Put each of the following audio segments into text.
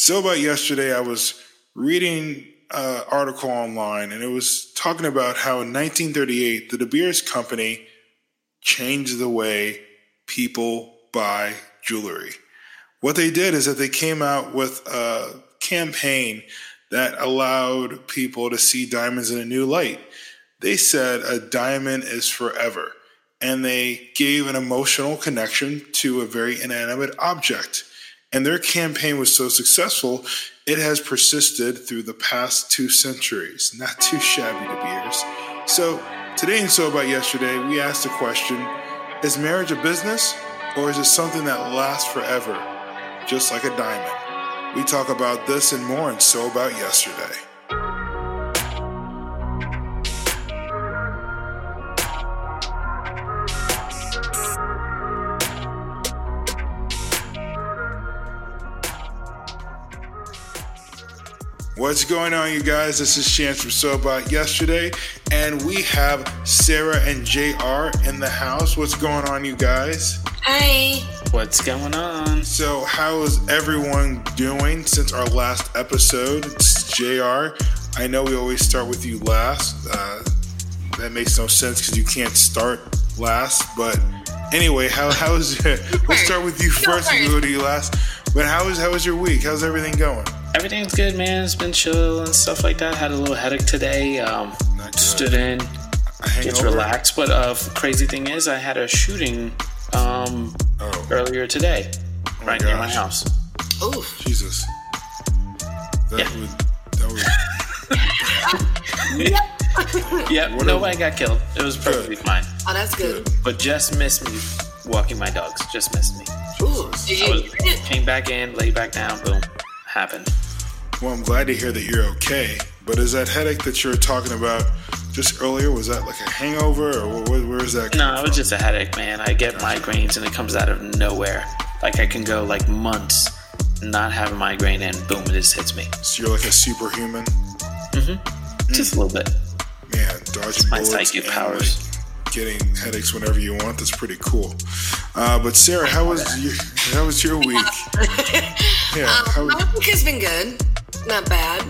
So about yesterday, I was reading an article online, and it was talking about how in 1938 the De Beers Company changed the way people buy jewelry. What they did is that they came out with a campaign that allowed people to see diamonds in a new light. They said a diamond is forever, and they gave an emotional connection to a very inanimate object. And their campaign was so successful, it has persisted through the past two centuries. Not too shabby De Beers. So, today and So About Yesterday, we asked the question Is marriage a business, or is it something that lasts forever, just like a diamond? We talk about this and more in So About Yesterday. What's going on, you guys? This is Chance from So About Yesterday, and we have Sarah and JR in the house. What's going on, you guys? Hi. What's going on? So, how is everyone doing since our last episode? It's JR. I know we always start with you last. Uh, that makes no sense because you can't start last. But anyway, how how is it? We'll start with you first. and go to you last. But how is how was your week? How's everything going? Everything's good, man. It's been chill and stuff like that. Had a little headache today. Um, stood in, A just relaxed. But uh, crazy thing is, I had a shooting um, Oh, earlier today, my right near my house. Oof. Jesus. That Yeah. would that would Yeah, What nobody got killed. It was perfectly fine. Oh, that's good. But just missed me walking my dogs. Just missed me. Ooh. Did I was came back in, laid back down, boom, happened. Well, I'm glad to hear that you're okay. But is that headache that you were talking about just earlier? Was that like a hangover, or where, where is that? No, it was from? just a headache, man. I get migraines and it comes out of nowhere. Like I can go like months not have a migraine and boom, it just hits me. So you're like a superhuman, Mm-hmm. Just a little bit. man. Dodging my bullets psychic and, powers. like, getting headaches whenever you want. That's pretty cool. Uh, but Sarah, how was your how was your week? Yeah, how, My week has been good. Not bad.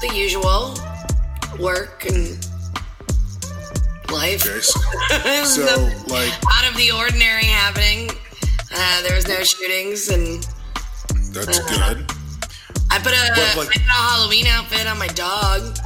The usual. Work and life. okay, so, so like out of the ordinary happening. Uh, there was no shootings, and that's good. I put a, like- I put a Halloween outfit on my dog.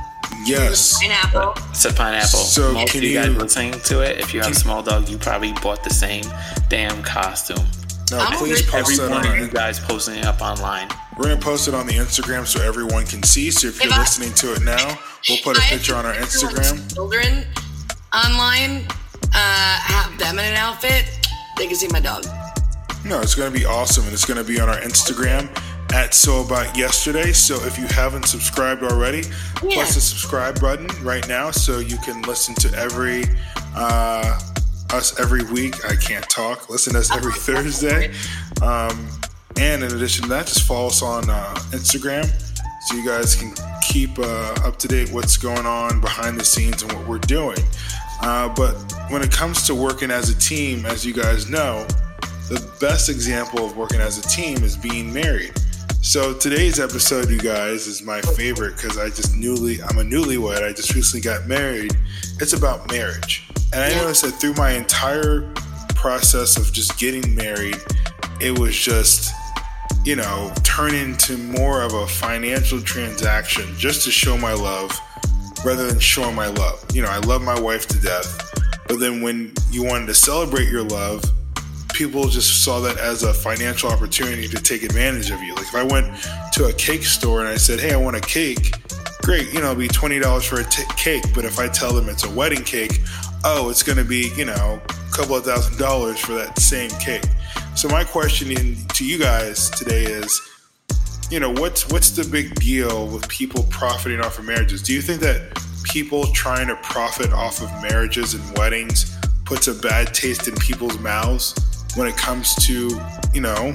Yes. Pineapple. It's a pineapple. So Most can of you guys you- listening to it, if you have a small dog, you probably bought the same damn costume. No, I'm please post Every that one on of you guys posting it up online. We're gonna post it on the Instagram so everyone can see. So if you're I- listening to it now, we'll put a I picture on our Instagram. Children online uh, have them in an outfit. They can see my dog. No, it's gonna be awesome, and it's gonna be on our Instagram at So About Yesterday. So if you haven't subscribed already, Yeah. press the subscribe button right now so you can listen to every uh, us every week. I can't talk. Listen to us every Thursday. Um, and in addition to that, just follow us on uh, Instagram so you guys can keep uh, up to date what's going on behind the scenes and what we're doing. Uh, but when it comes to working as a team, as you guys know, the best example of working as a team is being married. So today's episode, you guys, is my favorite because I just newly, I'm a newlywed. I just recently got married. It's about marriage. And I Yeah. noticed that through my entire process of just getting married, it was just, you know, turn into more of a financial transaction just to show my love rather than showing my love. You know, I love my wife to death. But then when you wanted to celebrate your love, people just saw that as a financial opportunity to take advantage of you. Like if I went to a cake store and I said, "Hey, I want a cake," great, you know, it'll be twenty dollars for a t- cake. But if I tell them it's a wedding cake, oh, it's going to be you know a couple of thousand dollars for that same cake. So my question in, to you guys today is, you know, what's what's the big deal with people profiting off of marriages? Do you think that people trying to profit off of marriages and weddings puts a bad taste in people's mouths when it comes to, you know,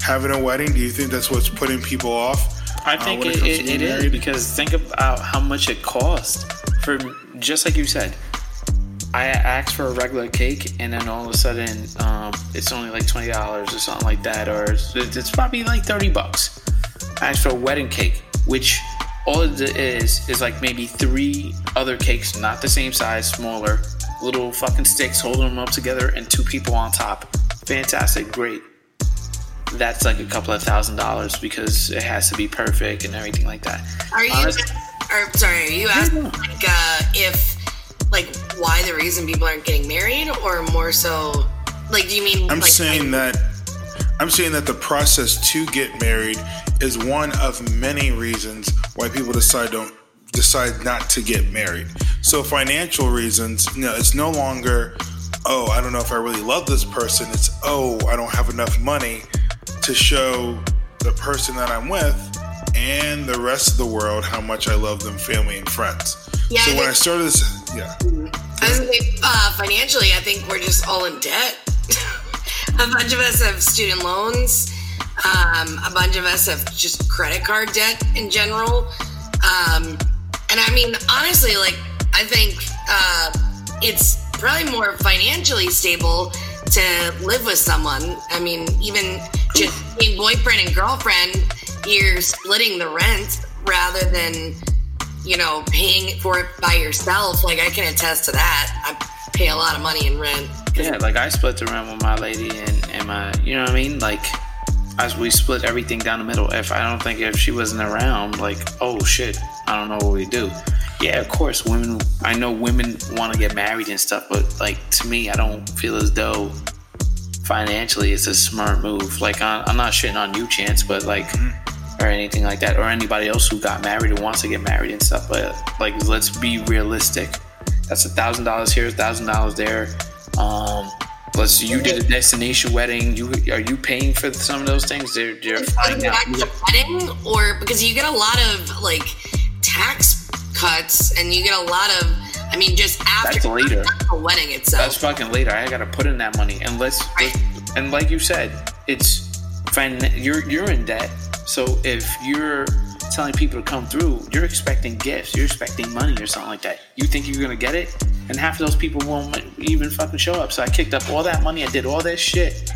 having a wedding? Do you think that's what's putting people off? I uh, think when it, it, it is because think about how much it costs for just like you said. I asked for a regular cake, and then all of a sudden, um, it's only like twenty dollars or something like that, or it's, it's probably like thirty bucks. I asked for a wedding cake, which all it is is like maybe three other cakes, not the same size, smaller, little fucking sticks holding them up together, and two people on top. Fantastic, great. That's like a couple of thousand dollars because it has to be perfect and everything like that. Are you? Honest- or sorry, are you asking like uh, if like why the reason people aren't getting married, or more so, like do you mean? I'm like, saying that I'm saying that the process to get married is one of many reasons why people decide don't decide not to get married. So financial reasons, you know, it's no longer, oh, I don't know if I really love this person. It's oh, I don't have enough money to show the person that I'm with and the rest of the world how much I love them, family and friends. Yeah, so I when I started this, yeah. I uh, financially, I think we're just all in debt. a bunch of us have student loans. Um, a bunch of us have just credit card debt in general. Um, and I mean, honestly, like, I think uh, it's probably more financially stable to live with someone. I mean, even just being boyfriend and girlfriend, you're splitting the rent rather than you know, paying for it by yourself, like I can attest to that. I pay a lot of money in rent. Yeah, like I split the rent with my lady and, and my, you know what I mean? Like, as we split everything down the middle. If I don't think if she wasn't around, like, oh shit, I don't know what we do. Yeah, of course, women. I know women want to get married and stuff, but like to me, I don't feel as though financially it's a smart move. Like, I, I'm not shitting on you, Chance, but like, or anything like that, or anybody else who got married or wants to get married and stuff. But like, let's be realistic. That's a thousand dollars here, a thousand dollars there. Um, let's. You did a destination wedding. You are you paying for some of those things? They're they're flying out. Back wedding, or because you get a lot of like tax cuts, and you get a lot of. I mean, just after That's later. the wedding itself. That's fucking later. I gotta put in that money, and let's. Right. And like you said, it's fin- You're you're in debt. So if you're telling people to come through, you're expecting gifts. You're expecting money or something like that. You think you're gonna get it, and half of those people won't even fucking show up. So I kicked up all that money. I did all that shit,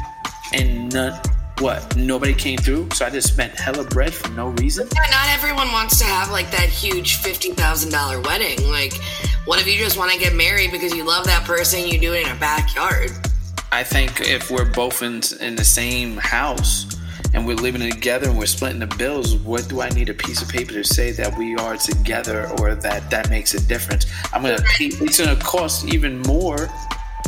and none. What? Nobody came through. So I just spent hella bread for no reason. Yeah, not everyone wants to have like that huge fifty thousand dollar wedding. Like, what if you just want to get married because you love that person? You do it in a backyard. I think if we're both in in the same house and we're living together and we're splitting the bills, what do I need a piece of paper to say that we are together or that that makes a difference? I'm gonna it's gonna cost even more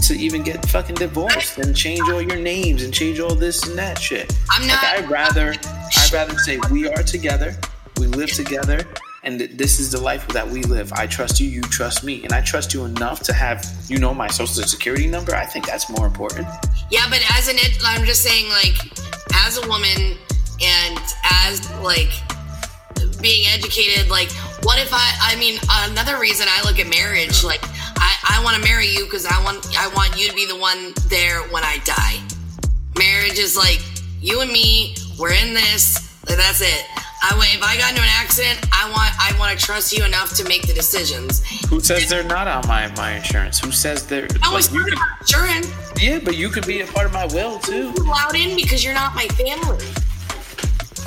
to even get fucking divorced and change all your names and change all this and that shit. I'm not- Like, I'd rather I'd rather say we are together, we live together. And th- this is the life that we live. I trust you, you trust me, and I trust you enough to have you know my social security number. I think that's more important. Yeah, but as an it, I'm just saying, like, as a woman and as like being educated, like, what if I? I mean, another reason I look at marriage, like, I, I want to marry you because I want I want you to be the one there when I die. Marriage is like you and me. We're in this. Like, that's it. I wa- if I got into an accident, I want I want to trust you enough to make the decisions. Who says they're not on my, my insurance? Who says they're I was like part of could, my insurance. Yeah, but you could be a part of my will too. allowed in because you're not my family.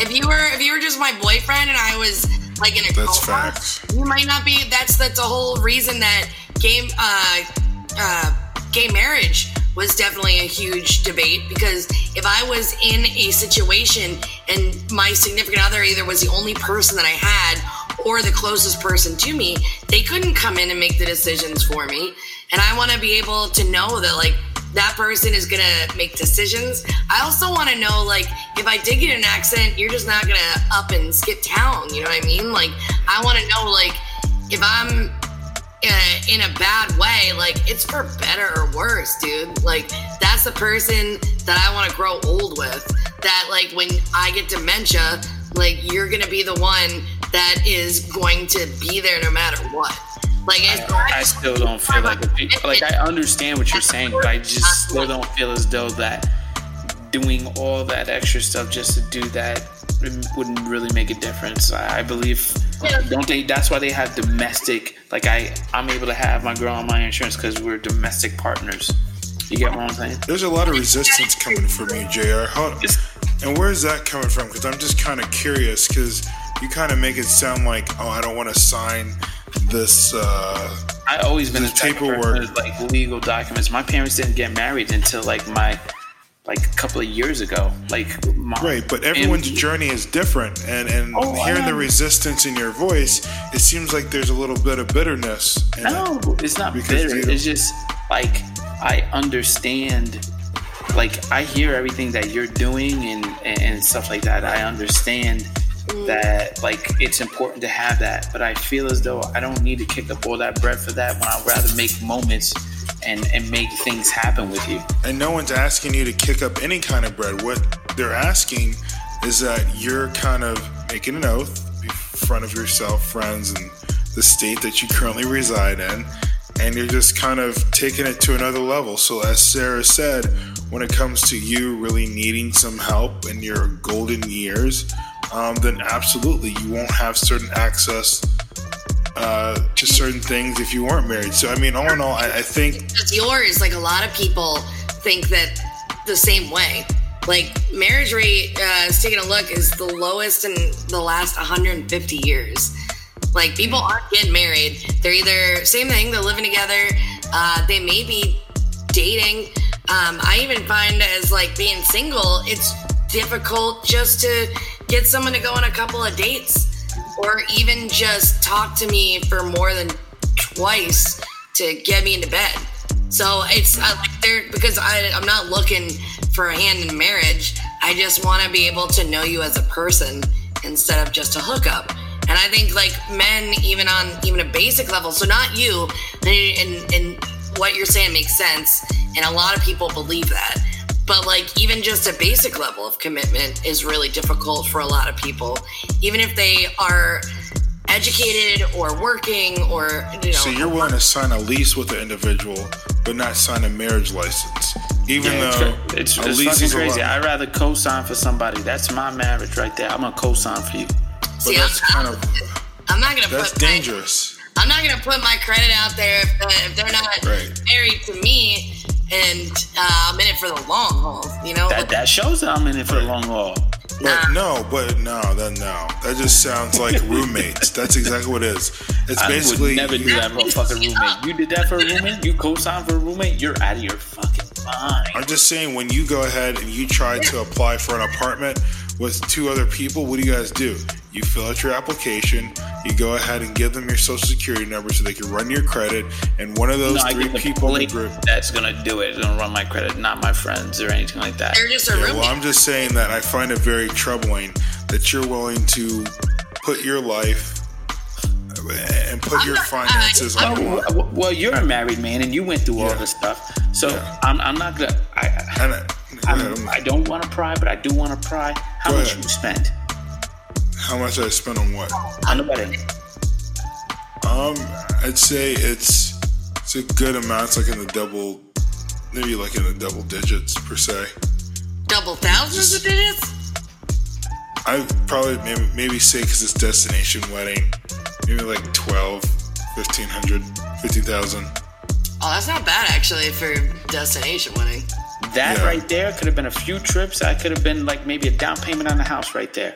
If you were if you were just my boyfriend and I was like in a That's co-op, you might not be. That's that's a whole reason that gay uh, uh, gay marriage was definitely a huge debate because if I was in a situation and my significant other either was the only person that I had or the closest person to me, they couldn't come in and make the decisions for me. And I want to be able to know that like that person is gonna make decisions. I also want to know, like, if I did get an accident, you're just not gonna up and skip town. You know what I mean? Like, I want to know, like, if I'm uh, in a bad way, like, it's for better or worse, dude. Like, that's the person that I want to grow old with. That, like, when I get dementia, like, you're gonna be the one that is going to be there no matter what. Like, it's I still don't feel like you, like I understand what you're saying, but I just still don't feel as though that doing all that extra stuff just to do that wouldn't really make a difference. I, I believe don't they? That's why they have domestic. Like I, I'm able to have my girl on my insurance because we're domestic partners. You get what I'm saying? There's a lot of resistance coming from you, Jr. Hold on. And where's that coming from? Because I'm just kind of curious. Because you kind of make it sound like, oh, I don't want to sign this. Uh, I always been a this type of person paperwork. like legal documents. My parents didn't get married until like my like a couple of years ago. Like my, Right, but everyone's and- journey is different, and and Oh, I hearing the resistance in your voice, it seems like there's a little bit of bitterness. No, it. it's not Because bitter. It's just like I understand. Like I hear everything that you're doing and and stuff like that. I understand mm. that like it's important to have that, but I feel as though I don't need to kick up all that bread for that when I'd rather make moments and and make things happen with you. And no one's asking you to kick up any kind of bread. What they're asking is that you're kind of making an oath in front of yourself, friends, and the state that you currently reside in, and you're just kind of taking it to another level. So, as Sarah said, when it comes to you really needing some help in your golden years, um, then absolutely you won't have certain access uh, to certain things if you weren't married. So, I mean, all in all, I, I think yours. Like a lot of people think that the same way. Like marriage rate, uh, is taking a look, is the lowest in the last 150 years. Like people aren't getting married. They're either same thing. They're living together. Uh, they may be dating. Um, I even find as like being single, it's difficult just to get someone to go on a couple of dates, or even just talk to me for more than twice to get me into bed. So it's like there because I, I'm not looking for a hand in marriage. I just want to be able to know you as a person instead of just a hookup. And I think like men, even on even a basic level, so not you, and, and what you're saying makes sense, and a lot of people believe that. But like even just a basic level of commitment is really difficult for a lot of people, even if they are educated or working or you know. So you're willing to sign a lease with the individual, but not sign a marriage license, even Yeah, though it's, a it's, it's lease fucking is a lot- crazy. I'd rather co-sign for somebody. That's my marriage right there. I'm gonna co-sign for you. But See, that's I'm, kind of I'm not gonna that's put my- dangerous. I'm not gonna put my credit out there if, uh, if they're not Right. married to me, and uh, I'm in it for the long haul. You know, That that shows that I'm in it for the long haul. But no, but no, then no. That just sounds like roommates. That's exactly what it is. It's I basically would never do that for a fucking roommate. You did that for a roommate? You co-signed for a roommate? You're out of your fucking mind. I'm just saying when you go ahead and you try to apply for an apartment with two other people, what do you guys do? You fill out your application, you go ahead and give them your social security number so they can run your credit, and one of those No, three the people in the group. that's gonna do it. It's gonna run my credit, not my friends or anything like that. they're just a Yeah, roommate. well, I'm just saying that I find it very troubling that you're willing to put your life and put I'm your not- finances I- on the well, well, you're a married man and you went through all this stuff. So Yeah. I'm, I'm not gonna. I, I, go I'm, I'm- I don't want to pry, but I do want to pry. How Go much ahead. you spend how much I spend on what? on the wedding? Um, I'd say it's it's a good amount. It's like in the double, maybe like in the double digits per se. Double thousands of digits. I probably maybe, maybe say because it's destination wedding, maybe like 12, 1500, 50,000. Oh, that's not bad actually for destination wedding. That Yeah. right there could have been a few trips. I could have been like maybe a down payment on the house right there.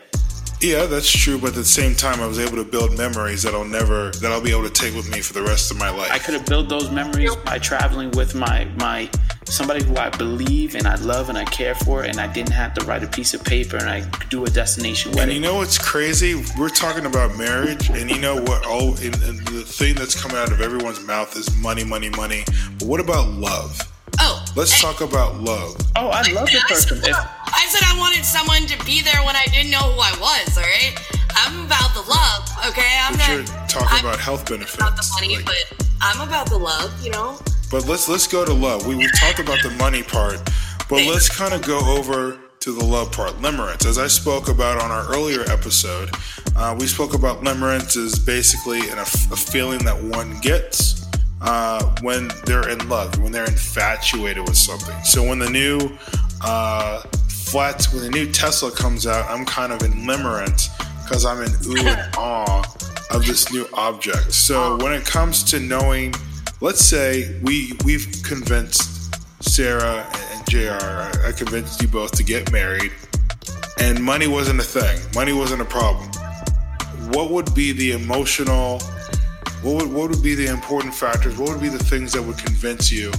Yeah, that's true. But at the same time, I was able to build memories that I'll never, that I'll be able to take with me for the rest of my life. I could have built those memories by traveling with my my somebody who I believe and I love and I care for, and I didn't have to write a piece of paper and I do a destination wedding. And you know what's crazy? We're talking about marriage, and you know what? Oh, and, and the thing that's coming out of everyone's mouth is money, money, money. But what about love? Oh, Let's hey, talk about love. oh, I love the person. If, I said I wanted someone to be there when I didn't know who I was. All right, I'm about the love. Okay, I'm But not. you're talking I'm about health benefits. about the money, like- but I'm about the love. You know. But let's let's go to love. We we talked about the money part, but let's kind of go over to the love part. Limerence, as I spoke about on our earlier episode, uh, we spoke about limerence is basically an, a, a feeling that one gets uh, when they're in love, when they're infatuated with something. So when the new uh, flat, when the new Tesla comes out, I'm kind of in limerence because I'm in ooh and awe of this new object. So when it comes to knowing let's say we we've convinced Sarah and JR, I, I convinced you both to get married. and money wasn't a thing, money wasn't a problem, what would be the emotional, what would, what would be the important factors? What would be the things that would convince you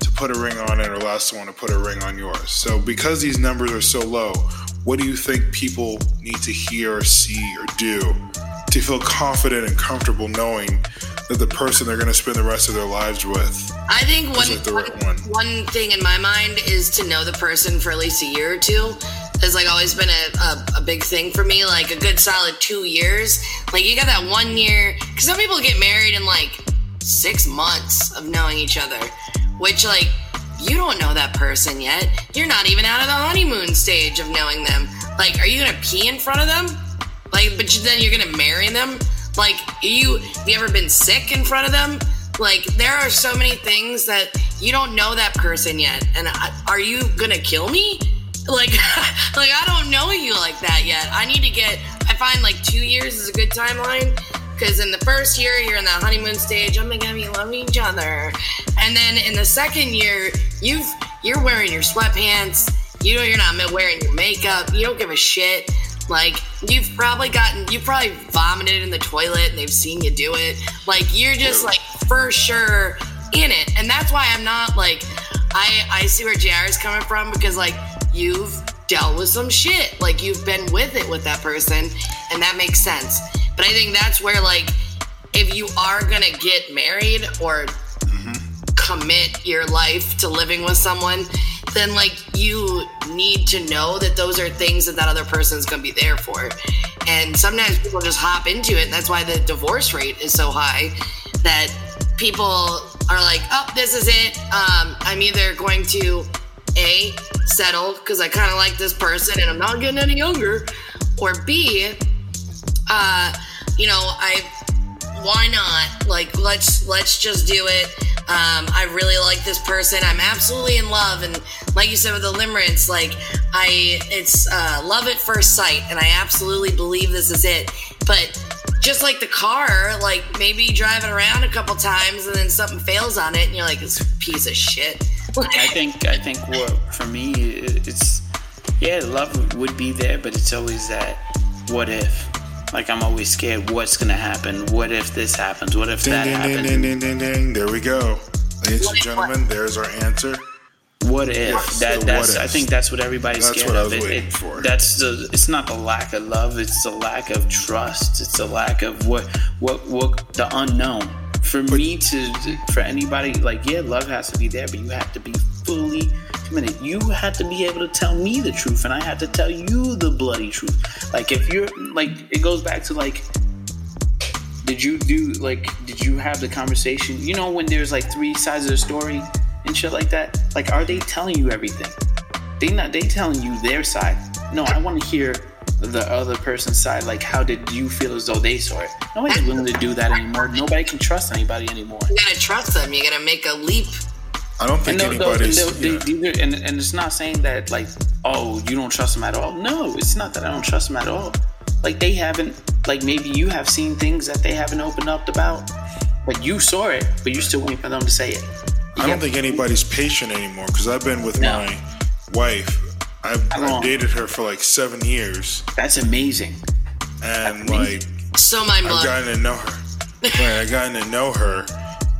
to put a ring on it or allow someone to put a ring on yours? So, because these numbers are so low, what do you think people need to hear or see or do to feel confident and comfortable knowing that the person they're going to spend the rest of their lives with? I think one, like the right one, one. one thing in my mind is to know the person for at least a year or two. Has like always been a, a, a big thing for me, like a good solid two years. Like you got that one year, because some people get married in like six months of knowing each other, which like you don't know that person yet. You're not even out of the honeymoon stage of knowing them. Like, are you gonna pee in front of them? Like, but then you're gonna marry them? Like, you have you ever been sick in front of them? Like, there are so many things that you don't know that person yet. And I, are you gonna kill me? Like, like I don't know you like that yet. I need to get. I find like two years is a good timeline because in the first year you're in that honeymoon stage. Oh my god, we love each other, and then in the second year you've you're wearing your sweatpants. You know you're not wearing your makeup. You don't give a shit. Like you've probably gotten, you probably vomited in the toilet and they've seen you do it. Like you're just like for sure in it, and that's why I'm not like I I see where JR is coming from because like you've dealt with some shit, like you've been with it with that person, and that makes sense. But I think that's where like if you are gonna get married or commit your life to living with someone, then like you need to know that those are things that that other person's gonna be there for. And sometimes people just hop into it, and that's why the divorce rate is so high. That people are like, "Oh, this is it. Um, I'm either going to a settle because I kind of like this person and I'm not getting any younger, or b, uh, you know, I why not? Like, let's let's just do it. Um, I really like this person. I'm absolutely in love, and like you said with the limerence, like I, it's uh, love at first sight, and I absolutely believe this is it. But just like the car, like maybe driving around a couple times and then something fails on it, and you're like, this piece of shit. I think I think what for me it's yeah, love would be there, but it's always that what if. Like I'm always scared. What's gonna happen? What if this happens? What if Ding, that ding, ding, happens? ding, ding, ding, ding. There we go. Ladies and gentlemen, there's our answer. What if? Yes, that the that's what I think that's what everybody's That's scared what I of. was It- waiting it- for. That's the. It's not the lack of love. It's the lack of trust. It's the lack of what what what the unknown. For me to for anybody like yeah, love has to be there, but you have to be fully committed. You have to be able to tell me the truth, and I have to tell you the bloody truth. Like if you're like, it goes back to like did you do like did you have the conversation you know when there's like three sides of the story and shit like that like are they telling you everything they not they telling you their side no i want to hear the other person's side like how did you feel as though they saw it nobody's willing to do that anymore nobody can trust anybody anymore You gotta trust them. You gotta make a leap. I don't think and, they'll- they'll- and, anybody's. they'll- they, yeah. these are- and, and it's not saying that like oh you don't trust them at all no it's not that i don't trust them at all like they haven't like maybe you have seen things that they haven't opened up about but you saw it but you're still waiting for them to say it You I don't think anybody's patient anymore because I've been with No. my wife. I've, I've dated her for like seven years, that's amazing and That's like So mind I've blowing. gotten to know her. right, I've gotten to know her,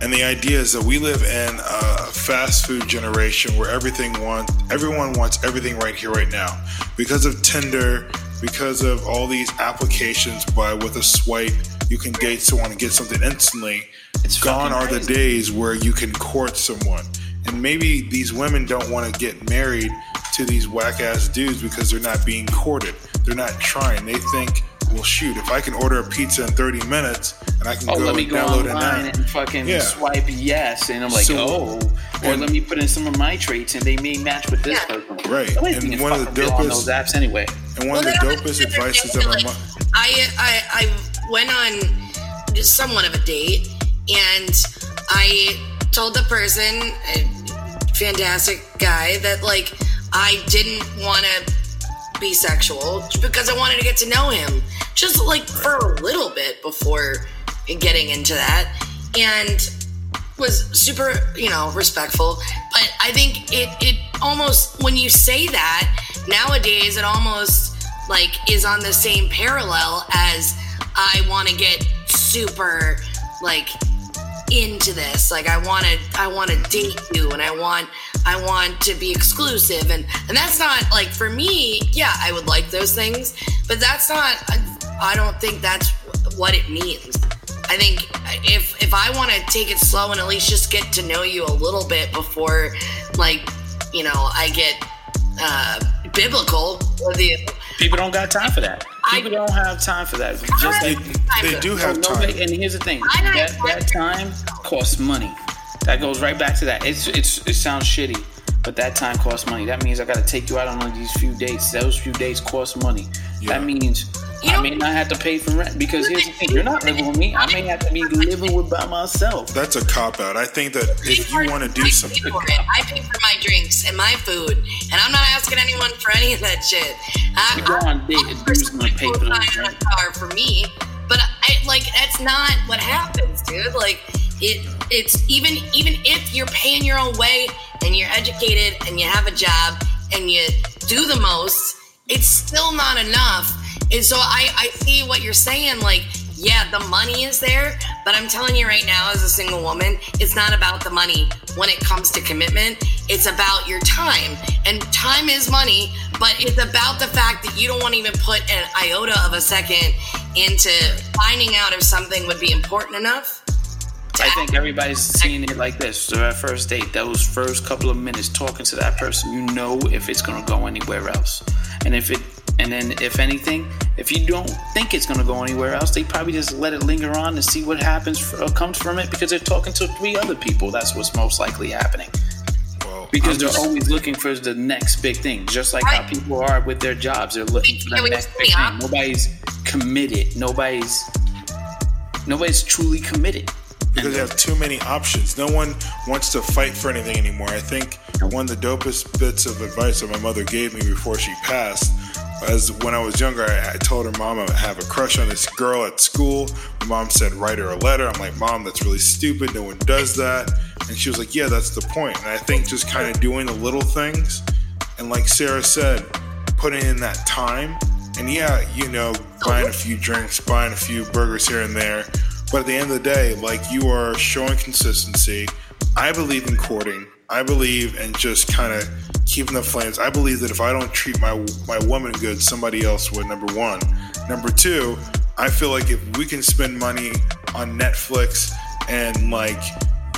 and the idea is that we live in a fast food generation where everything want everyone wants everything right here, right now, because of Tinder, because of all these applications. By with a swipe, you can date someone and get something instantly. It's gone fucking are the days where you can court someone, and maybe these women don't want to get married to these whack ass dudes because they're not being courted. They're not trying. They think, well, shoot, if I can order a pizza in 30 minutes and I can oh go let me go download an online app. and fucking Yeah. swipe yes and i'm like So- oh or and- let me put in some of my traits and they may match with this Yeah. person Right, Nobody's and one of the fucking on dopest- those apps anyway And one Well, of the that- dopest that's advices that my mom. I, I I went on just somewhat of a date, and I told the person, fantastic guy, that like I didn't want to be sexual because I wanted to get to know him, just like for a little bit before getting into that, and was super, you know, respectful. But I think it it almost when you say that, nowadays it almost like is on the same parallel as I want to get super like into this. Like I want to I want to date you and I want I want to be exclusive and and that's not like for me, yeah, I would like those things, but that's not I don't think that's what it means. I think if if I want to take it slow and at least just get to know you a little bit before like, you know, I get uh biblical with you. People don't got time for that. People don't have time for that. Just They, they do have time. and here's the thing: that, that time costs money. That goes right back to that. It's it's it sounds shitty, but that time costs money. That means I got to take you out on these few dates. Those few dates cost money. Yeah. That means You I may not have to pay for rent because here's the thing: you're not living with me. I may have to be living with by myself. That's a cop out. I think that if you want to do something, for it. I pay for my drinks and my food, and I'm not asking anyone for any of that shit. I, You go on a date, a dude's gonna pay for those Car for me, but I like that's not what happens, dude. Like it, it's even even if you're paying your own way and you're educated and you have a job and you do the most, it's still not enough. And so I I see what you're saying, like. Yeah, the money is there, but I'm telling you right now, as a single woman, it's not about the money when it comes to commitment. It's about your time. And time is money, but it's about the fact that you don't want to even put an iota of a second into finding out if something would be important enough. I think everybody's seeing it like this. So at first date, those first couple of minutes talking to that person, you know if it's gonna go anywhere else. And if it and then if anything, if you don't think it's gonna go anywhere else, they probably just let it linger on and see what happens for, or uh, comes from it because they're talking to three other people. That's what's most likely happening. well, Because I'm they're just- always looking for the next big thing, just like how people are with their jobs. They're looking for the we next big thing. Nobody's committed. Nobody's nobody's truly committed. because they have too many options. No one wants to fight for anything anymore. I think one of the dopest bits of advice that my mother gave me before she passed was when I was younger, I, I told her mom I have a crush on this girl at school. My mom said, write her a letter. I'm like, Mom, that's really stupid. No one does that. And she was like, Yeah, that's the point. And I think just kind of doing the little things and like Sarah said, putting in that time. And yeah, you know, buying a few drinks, buying a few burgers here and there. But at the end of the day, like you are showing consistency. I believe in courting. I believe in just kind of keeping the flames. I believe that if I don't treat my my woman good, somebody else would. Number one. Number two, I feel like if we can spend money on Netflix and like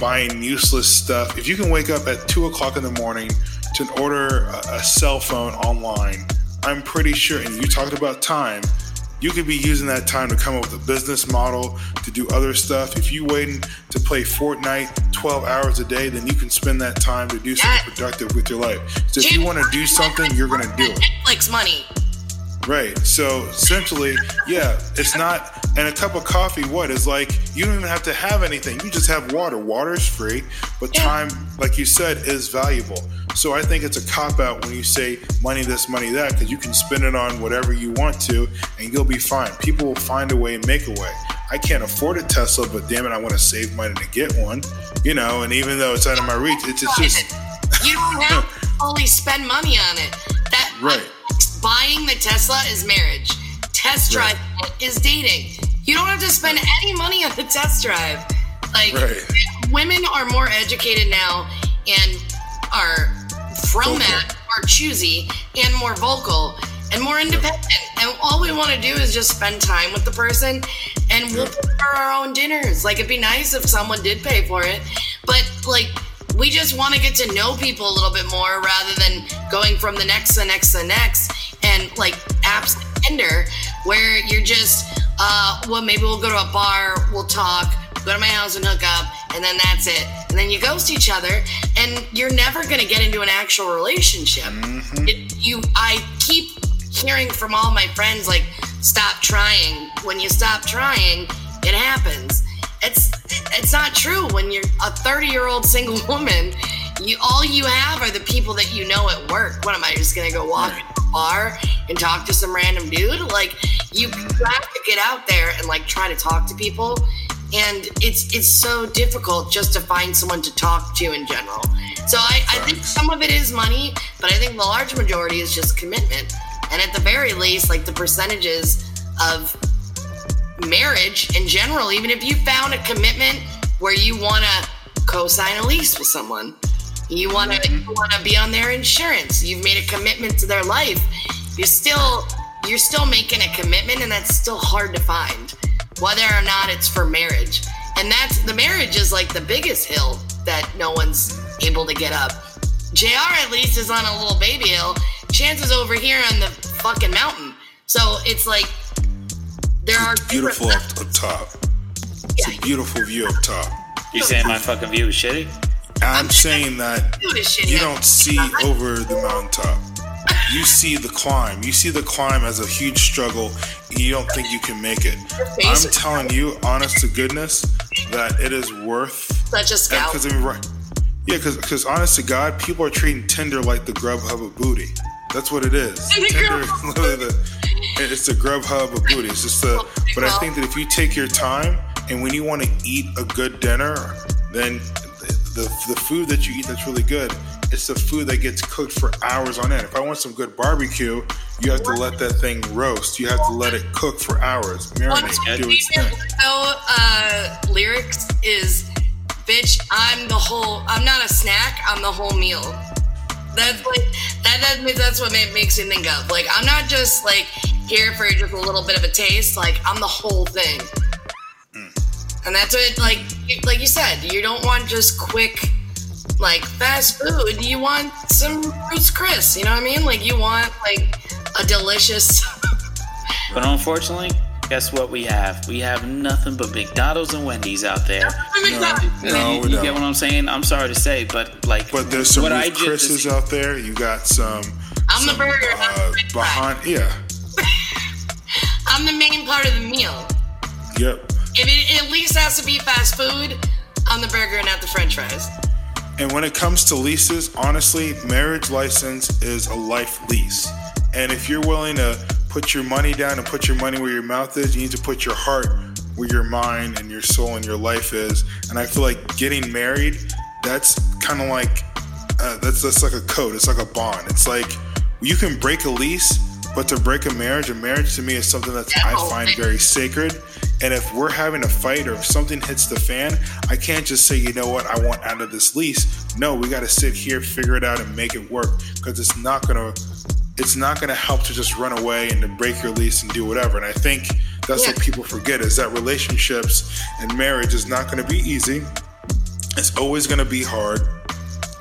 buying useless stuff, if you can wake up at two o'clock in the morning to order a, a cell phone online, I'm pretty sure. And you talked about time you could be using that time to come up with a business model to do other stuff. If you waiting to play Fortnite 12 hours a day, then you can spend that time to do something Yes. productive with your life. So if you want to do something, you're going to do it. Netflix money. Right. So essentially, yeah, it's not. And a cup of coffee, what is like? You don't even have to have anything. You just have water. Water is free, but Yeah. time, like you said, is valuable. So I think it's a cop out when you say money this, money that, because you can spend it on whatever you want to, and you'll be fine. People will find a way and make a way. I can't afford a Tesla, but damn it, I want to save money to get one. You know, and even though it's out of my reach, it's, it's just you don't have to fully spend money on it. That Right. Buying the Tesla is marriage. Test Right. drive it is dating. You don't have to spend any money on the test drive. Like Right. women are more educated now and are from that are choosy and more vocal and more independent. And all we want to do is just spend time with the person and we'll for our own dinners. Like it'd be nice if someone did pay for it. But like we just want to get to know people a little bit more rather than going from the next to the next to the next and like apps like Tinder where you're just uh well maybe we'll go to a bar, we'll talk, go to my house and hook up, and then that's it. And then you ghost each other and you're never gonna get into an actual relationship. It, you I keep hearing from all my friends like stop trying. When you stop trying, it happens. It's it's not true when you're a 30 year old single woman. You all you have are the people that you know at work. What am I just gonna go walk in a bar and talk to some random dude? Like you have to get out there and like try to talk to people. And it's it's so difficult just to find someone to talk to in general. So I, I think some of it is money, but I think the large majority is just commitment. And at the very least, like the percentages of marriage in general, even if you found a commitment where you want to co-sign a lease with someone, you want to you want to be on their insurance, you've made a commitment to their life. You're still you're still making a commitment, and that's still hard to find, whether or not it's for marriage. And that's the marriage is like the biggest hill that no one's able to get up. JR at least is on a little baby hill. Chance is over here on the fucking mountain. So it's like there are Beautiful up, up top. It's a beautiful view up top. You saying my fucking view is shitty? I'm saying that Dude, it's shitty. you don't see over the mountaintop. You see the climb. You see the climb as a huge struggle. And you don't think you can make it. I'm telling you, honest to goodness, that it is worth. such a scout. Because I mean, right? Yeah, because honest to God, people are treating Tinder like the Grubhub of booty. That's what it is. Tinder, is literally the, it's the Grubhub of booty. It's just the. But I think that if you take your time and when you want to eat a good dinner, then the the food that you eat that's really good. It's the food that gets cooked for hours on end. If I want some good barbecue, you have to let that thing roast. You have to let it cook for hours, One marinate, of do its thing. Uh, lyrics is, "Bitch, I'm the whole. I'm not a snack. I'm the whole meal." That's like that. that that's what it makes me think of. Like I'm not just like here for just a little bit of a taste. Like I'm the whole thing. And that's what like like you said. You don't want just quick. Like fast food, you want some Ruth's Chris. You know what I mean? Like you want like a delicious. But unfortunately, guess what we have? We have nothing but McDonald's and Wendy's out there. No, you, we you don't. get what I'm saying? I'm sorry to say, but like, But there's some what I Ruth just- Chris's out there. You got some. I'm the burger, not the Uh, french behind, yeah, I'm the main part of the meal. yep. It at least has to be fast food, I'm the burger, and not the French fries. And when it comes to leases, honestly, marriage license is a life lease. And if you're willing to put your money down and put your money where your mouth is, you need to put your heart where your mind and your soul and your life is. And I feel like getting married, that's kind of like uh, that's that's like a code. It's like a bond. It's like you can break a lease, but to break a marriage, a marriage to me is something that I find very sacred. And if we're having a fight or if something hits the fan, I can't just say, you know what, I want out of this lease. No, we got to sit here, figure it out, and make it work because it's not gonna it's not gonna help to just run away and to break your lease and do whatever. And I think that's what people forget is that relationships and marriage is not gonna be easy. It's always gonna be hard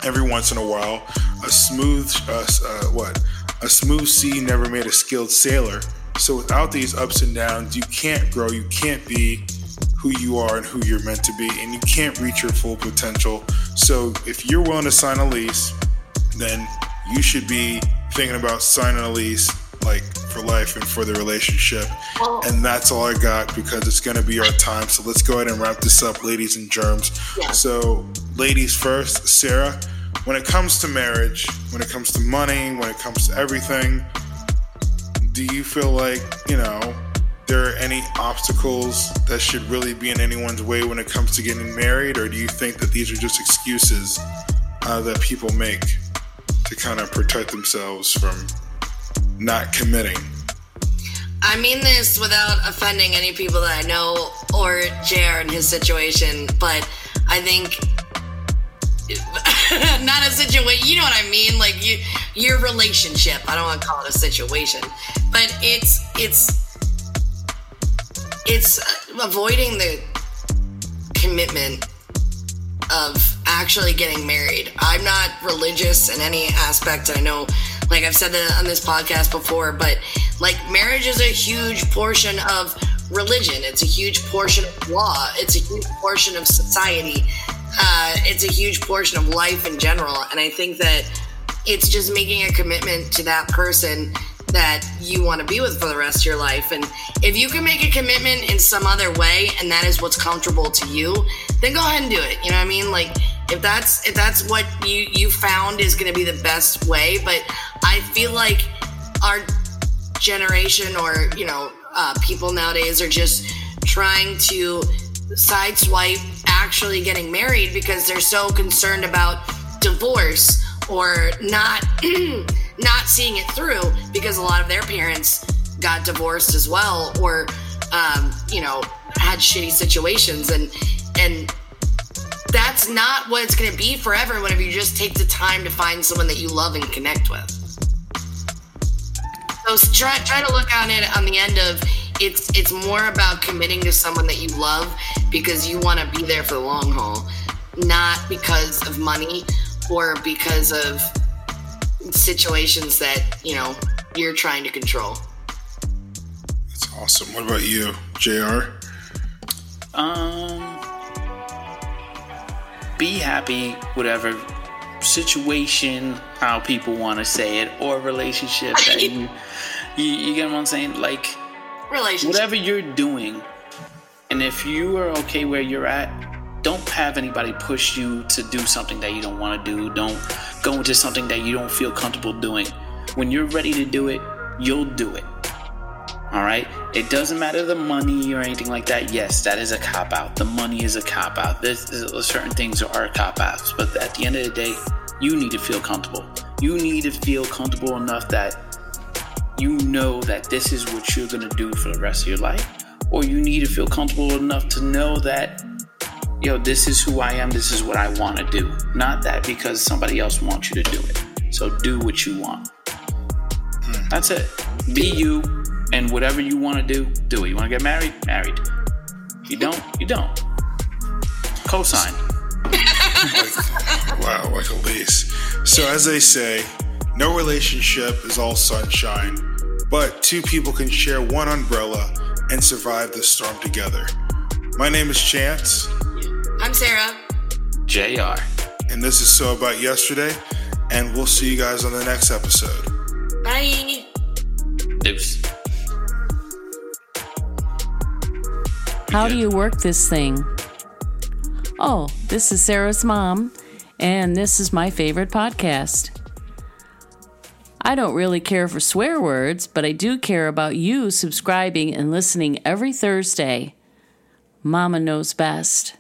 every once in a while. A smooth, uh, uh, what, A smooth sea never made a skilled sailor. So without these ups and downs, you can't grow. You can't be who you are and who you're meant to be, and you can't reach your full potential. So if you're willing to sign a lease, then you should be thinking about signing a lease like for life and for the relationship. And that's all I got because it's going to be our time. So let's go ahead and wrap this up, ladies and germs. Yeah. So, ladies first, Sarah, when it comes to marriage, when it comes to money, when it comes to everything, do you feel like, you know, there are any obstacles that should really be in anyone's way when it comes to getting married, or do you think that these are just excuses uh, that people make to kind of protect themselves from not committing? I mean this without offending any people that I know or JR in his situation, but I think not a situation. You know what I mean? Like you, your relationship. I don't want to call it a situation, but it's it's it's avoiding the commitment of actually getting married. I'm not religious in any aspect. I know, like I've said that on this podcast before, but like marriage is a huge portion of religion. It's a huge portion of law. It's a huge portion of society. Uh, it's a huge portion of life in general. And I think that it's just making a commitment to that person that you want to be with for the rest of your life. And if you can make a commitment in some other way and that is what's comfortable to you, then go ahead and do it. You know what I mean? Like if that's if that's what you you found is going to be the best way, but I feel like our generation or, you know, uh, people nowadays are just trying to sideswipe actually getting married because they're so concerned about divorce or not not seeing it through because a lot of their parents got divorced as well or um, you know had shitty situations. And and that's not what it's going to be forever whenever you just take the time to find someone that you love and connect with. So try, try to look on it on the end of it's it's more about committing to someone that you love because you want to be there for the long haul not because of money or because of situations that you know you're trying to control That's awesome. What about you, Jr.? Um, be happy, whatever situation, how people want to say it, or relationship that you, you, you get what I'm saying? Like, relationship whatever you're doing, and if you are okay where you're at, don't have anybody push you to do something that you don't want to do. Don't go into something that you don't feel comfortable doing. When you're ready to do it, you'll do it. All right. It doesn't matter the money or anything like that. Yes, that is a cop out. The money is a cop out. There's, there's uh, certain things are cop outs, but at the end of the day, you need to feel comfortable. You need to feel comfortable enough that you know that this is what you're gonna do for the rest of your life, or you need to feel comfortable enough to know that, yo, this is who I am. This is what I want to do. Not that because somebody else wants you to do it. So do what you want. Hmm. That's it. Be you, and whatever you want to do, do it. You want to get married? Married. You don't? You don't. Cosign. Like, wow, like a lease. So, as they say, no relationship is all sunshine, but two people can share one umbrella and survive the storm together. My name is Chance, i'm sarah Jr. and this is So About Yesterday, and we'll see you guys on the next episode. bye Deuce. How do you work this thing? Oh, this is Sarah's mom, and this is my favorite podcast. I don't really care for swear words, but I do care about you subscribing and listening every Thursday. Mama knows best.